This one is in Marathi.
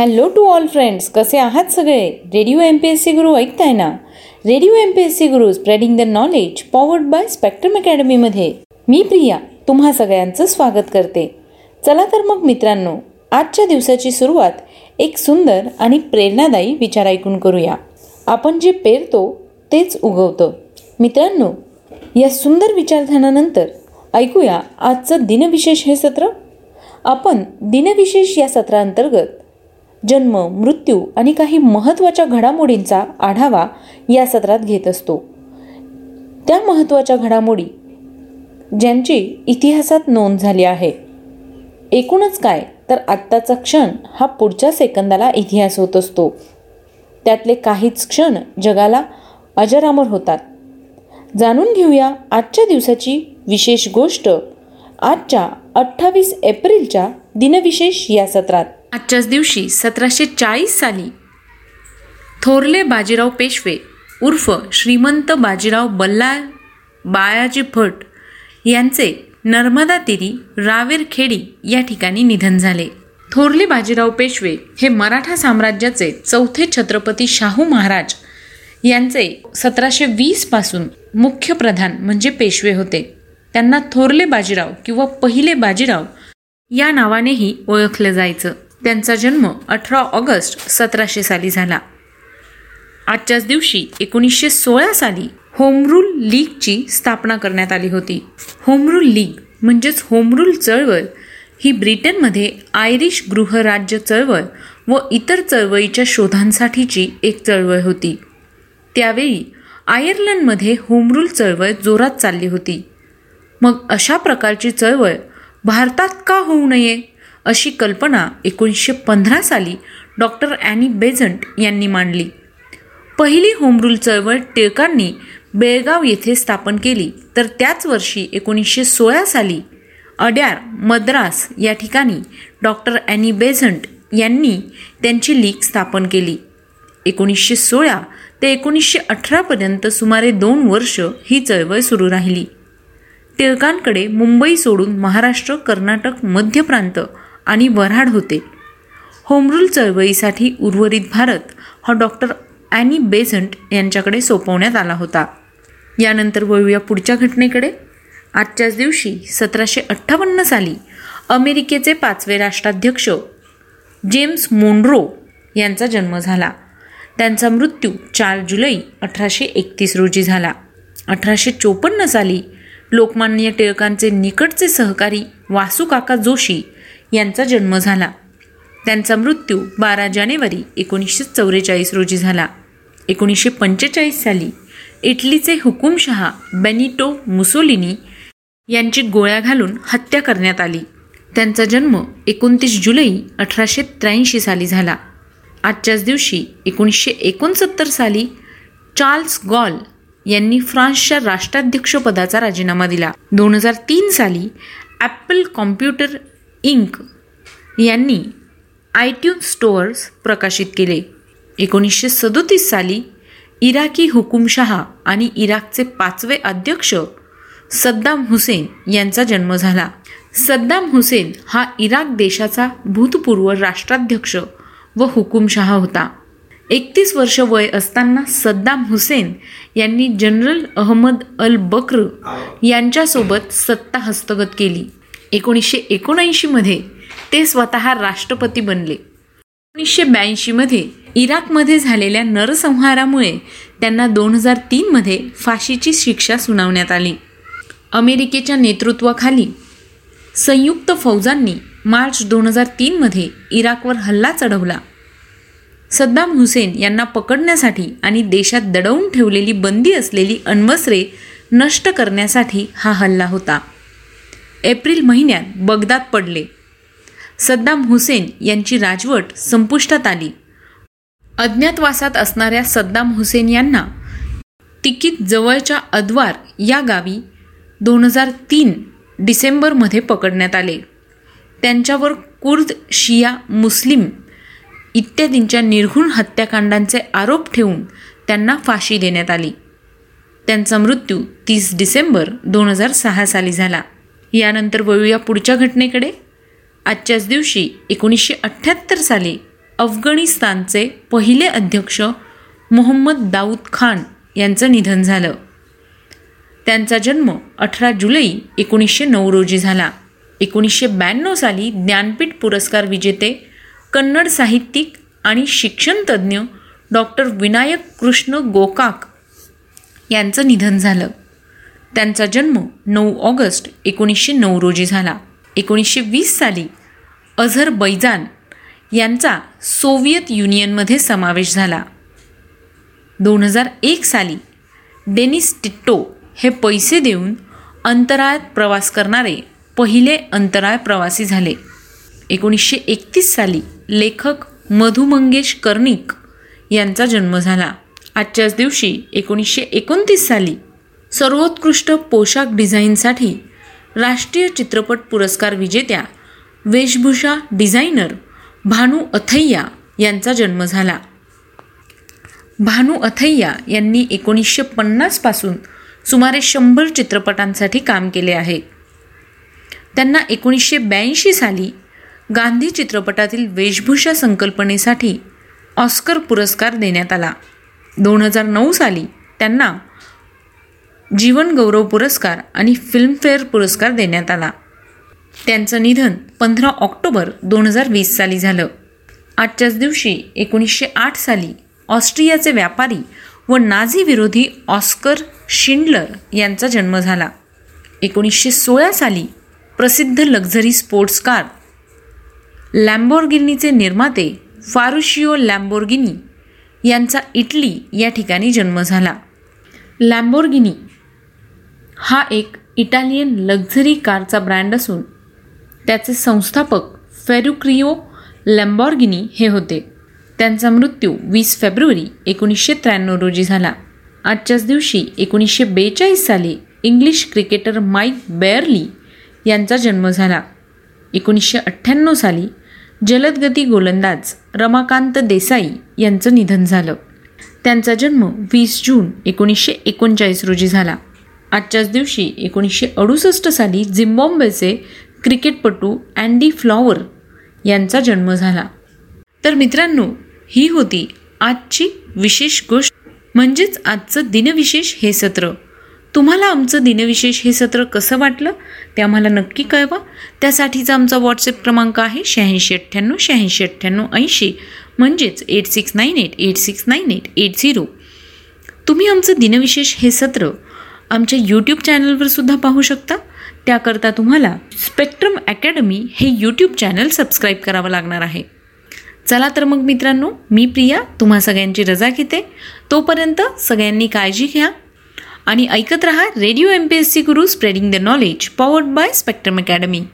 हॅलो टू ऑल फ्रेंड्स कसे आहात सगळे? Radio M P S C Guru ऐकताय ना? Radio M P S C Guru spreading the knowledge powered by spectrum अकॅडमीमध्ये मी प्रिया तुम्हा सगळ्यांचं स्वागत करते. चला तर मग मित्रांनो आजच्या दिवसाची सुरुवात एक सुंदर आणि प्रेरणादायी विचार ऐकून करूया. आपण जे पेरतो तेच उगवतं. मित्रांनो या सुंदर विचारधानानंतर ऐकूया आजचं दिनविशेष हे सत्र. आपण दिनविशेष या सत्रांतर्गत जन्म मृत्यू आणि काही महत्त्वाच्या घडामोडींचा आढावा या सत्रात घेत असतो. त्या महत्त्वाच्या घडामोडी ज्यांची इतिहासात नोंद झाली आहे. एकूणच काय तर आत्ताचा क्षण हा पुढच्या सेकंदाला इतिहास होत असतो. त्यातले काहीच क्षण जगाला अजरामर होतात. जाणून घेऊया आजच्या दिवसाची विशेष गोष्ट आजच्या अठ्ठावीस एप्रिलच्या दिनविशेष या सत्रात. आजच्याच दिवशी सतराशे चाळीस साली थोरले बाजीराव पेशवे उर्फ श्रीमंत बाजीराव बल्लाळ बाळाजी भट यांचे नर्मदा तिरी रावेरखेडी या ठिकाणी निधन झाले. थोरले बाजीराव पेशवे हे मराठा साम्राज्याचे चौथे छत्रपती शाहू महाराज यांचे सतराशे वीसपासून मुख्य प्रधान म्हणजे पेशवे होते. त्यांना थोरले बाजीराव किंवा पहिले बाजीराव या नावानेही ओळखलं जायचं. त्यांचा जन्म अठरा ऑगस्ट सतराशे साली झाला. आजच्याच दिवशी एकोणीसशे सोळा साली होमरूल लीगची स्थापना करण्यात आली होती. होमरूल लीग म्हणजेच होमरूल चळवळ ही ब्रिटनमध्ये आयरिश गृहराज्य चळवळ व इतर चळवळीच्या शोधांसाठीची एक चळवळ होती. त्यावेळी आयर्लंडमध्ये होमरूल चळवळ जोरात चालली होती. मग अशा प्रकारची चळवळ भारतात का होऊ नये? अशी कल्पना एकोणीसशे पंधरा साली डॉक्टर ॲनी बेझंट यांनी मांडली. पहिली होमरूल चळवळ टिळकांनी बेळगाव येथे स्थापन केली. तर त्याच वर्षी एकोणीसशे सोळा साली अड्यार मद्रास या ठिकाणी डॉक्टर ॲनी बेझंट यांनी त्यांची लीग स्थापन केली. एकोणीसशे सोळा ते एकोणीसशे अठरापर्यंत सुमारे दोन वर्ष ही चळवळ सुरू राहिली. टिळकांकडे मुंबई सोडून महाराष्ट्र कर्नाटक मध्य प्रांत आणि वऱ्हाड होते. होमरूल चळवळीसाठी उर्वरित भारत हा डॉक्टर ॲनी बेझंट यांच्याकडे सोपवण्यात आला होता. यानंतर वळूया पुढच्या घटनेकडे. आजच्याच दिवशी सतराशे अठ्ठावन्न साली अमेरिकेचे पाचवे राष्ट्राध्यक्ष जेम्स मोन्ड्रो यांचा जन्म झाला. त्यांचा मृत्यू चार जुलै अठराशे एकतीस रोजी झाला. अठराशे चोपन्न साली लोकमान्य टिळकांचे निकटचे सहकारी वासुकाका जोशी यांचा जन्म झाला. त्यांचा मृत्यू बारा जानेवारी एकोणीसशे चौवेचाळीस रोजी झाला. एकोणीसशे पंचेचाळीस साली इटलीचे हुकुमशहा बेनिटो मुसोलिनी यांची गोळ्या घालून हत्या करण्यात आली. त्यांचा जन्म एकोणतीस जुलै अठराशे त्र्याऐंशी साली झाला. आजच्याच दिवशी एकोणीसशे एकोणसत्तर साली चार्ल्स गॉल यांनी फ्रान्सच्या राष्ट्राध्यक्षपदाचा राजीनामा दिला. दोन हजार तीन साली ॲपल कॉम्प्युटर इंक यांनी आयट्यून स्टोअर्स प्रकाशित केले. एकोणीसशे सदोतीस साली इराकी हुकुमशहा आणि इराकचे पाचवे अध्यक्ष सद्दाम हुसेन यांचा जन्म झाला. सद्दाम हुसेन हा इराक देशाचा भूतपूर्व राष्ट्राध्यक्ष व हुकुमशहा होता. एकतीस वर्ष वय असताना सद्दाम हुसेन यांनी जनरल अहमद अल बक्र यांच्यासोबत सत्ता हस्तगत केली. एकोणीसशे एकोणऐंशीमध्ये ते स्वतः राष्ट्रपती बनले. एकोणीसशे ब्याऐंशीमध्ये इराकमध्ये झालेल्या नरसंहारामुळे त्यांना दोन हजार तीनमध्ये फाशीची शिक्षा सुनावण्यात आली. अमेरिकेच्या नेतृत्वाखाली संयुक्त फौजांनी मार्च दोन हजार तीनमध्ये इराकवर हल्ला चढवला. सद्दाम हुसेन यांना पकडण्यासाठी आणि देशात दडवून ठेवलेली बंदी असलेली अण्वस्त्रे नष्ट करण्यासाठी हा हल्ला होता. एप्रिल महिन्यात बगदाद पडले. सद्दाम हुसेन यांची राजवट संपुष्टात आली. अज्ञातवासात असणाऱ्या सद्दाम हुसेन यांना तिकीत जवळच्या अद्वार या गावी दोन हजार तीन डिसेंबरमध्ये पकडण्यात आले. त्यांच्यावर कुर्द शिया मुस्लिम इत्यादींच्या निर्घुण हत्याकांडांचे आरोप ठेवून त्यांना फाशी देण्यात आली. त्यांचा मृत्यू तीस डिसेंबर दोन हजार सहा साली झाला. यानंतर वळूया पुढच्या घटनेकडे. आजच्याच दिवशी एकोणीसशे अठ्ठ्याहत्तर साली अफगाणिस्तानचे पहिले अध्यक्ष मोहम्मद दाऊद खान यांचं निधन झालं. त्यांचा जन्म अठरा जुलै एकोणीसशे नऊ रोजी झाला. एकोणीसशे ब्याण्णव साली ज्ञानपीठ पुरस्कार विजेते कन्नड साहित्यिक आणि शिक्षणतज्ज्ञ डॉक्टर विनायक कृष्ण गोकाक यांचं निधन झालं. त्यांचा जन्म नऊ ऑगस्ट एकोणीसशे नऊ रोजी झाला. एकोणीसशे वीस साली अझर बैजान यांचा सोव्हिएत युनियनमध्ये समावेश झाला. दोन हजार एक साली डेनिस टिट्टो हे पैसे देऊन अंतराळात प्रवास करणारे पहिले अंतराळ प्रवासी झाले. एकोणीसशे एकतीस साली लेखक मधु मंगेश कर्णिक यांचा जन्म झाला. आजच्याच दिवशी एकोणीसशे एकोणतीस साली सर्वोत्कृष्ट पोशाख डिझाईनसाठी राष्ट्रीय चित्रपट पुरस्कार विजेत्या वेशभूषा डिझायनर भानू अथय्या यांचा जन्म झाला. भानू अथय्या यांनी एकोणीसशे पन्नासपासून सुमारे शंभर चित्रपटांसाठी काम केले आहे. त्यांना एकोणीसशे ब्याऐंशी साली गांधी चित्रपटातील वेशभूषा संकल्पनेसाठी ऑस्कर पुरस्कार देण्यात आला. दोन हजार नऊ साली त्यांना जीवन गौरव पुरस्कार आणि फिल्मफेअर पुरस्कार देण्यात आला. त्यांचं निधन पंधरा ऑक्टोबर दोन हजार वीस साली झालं. आजच्याच दिवशी एकोणीसशे आठ साली ऑस्ट्रियाचे व्यापारी व नाझी विरोधी ऑस्कर शिंडलर यांचा जन्म झाला. एकोणीसशे सोळा साली प्रसिद्ध लक्झरी स्पोर्ट्स कार लॅम्बोर्गिनीचे निर्माते फारुशिओ लॅम्बोर्गिनी यांचा इटली या ठिकाणी जन्म झाला. लॅम्बोर्गिनी हा एक इटालियन लक्झरी कारचा ब्रँड असून त्याचे संस्थापक फेरुक्रिओ लॅम्बॉर्गिनी हे होते. त्यांचा मृत्यू वीस फेब्रुवारी एकोणीसशे त्र्याण्णव रोजी झाला. आजच्याच दिवशी एकोणीसशे बेचाळीस साली इंग्लिश क्रिकेटर माईक बेअरली यांचा जन्म झाला. एकोणीसशे अठ्ठ्याण्णव साली जलदगती गोलंदाज रमाकांत देसाई यांचं निधन झालं. त्यांचा जन्म वीस जून एकोणीसशे एकोणचाळीस रोजी झाला. आजच्याच दिवशी एकोणीसशे अडुसष्ट साली झिम्बॉम्बेचे क्रिकेटपटू अँडी फ्लॉवर यांचा जन्म झाला. तर मित्रांनो ही होती आजची विशेष गोष्ट. म्हणजेच आजचं दिनविशेष हे सत्र. तुम्हाला आमचं दिनविशेष हे सत्र कसं वाटलं ते आम्हाला नक्की कळवा. त्यासाठीचा आमचा व्हॉट्सअप क्रमांक आहे शहाऐंशी अठ्ठ्याण्णव शहाऐंशी अठ्ठ्याण्णव ऐंशी. म्हणजेच eight six nine eight eight six nine eight eight zero. तुम्ही आमचं दिनविशेष हे सत्र आमच्या यूट्यूब चॅनलवर सुद्धा पाहू शकता. त्याकरता तुम्हाला स्पेक्ट्रम अकॅडमी हे यूट्यूब चॅनल सबस्क्राईब करावं लागणार आहे. चला तर मग मित्रांनो मी प्रिया तुम्हा सगळ्यांची रजा घेते. तोपर्यंत सगळ्यांनी काळजी घ्या आणि ऐकत रहा Radio M P S C Guru spreading the knowledge powered by Spectrum Academy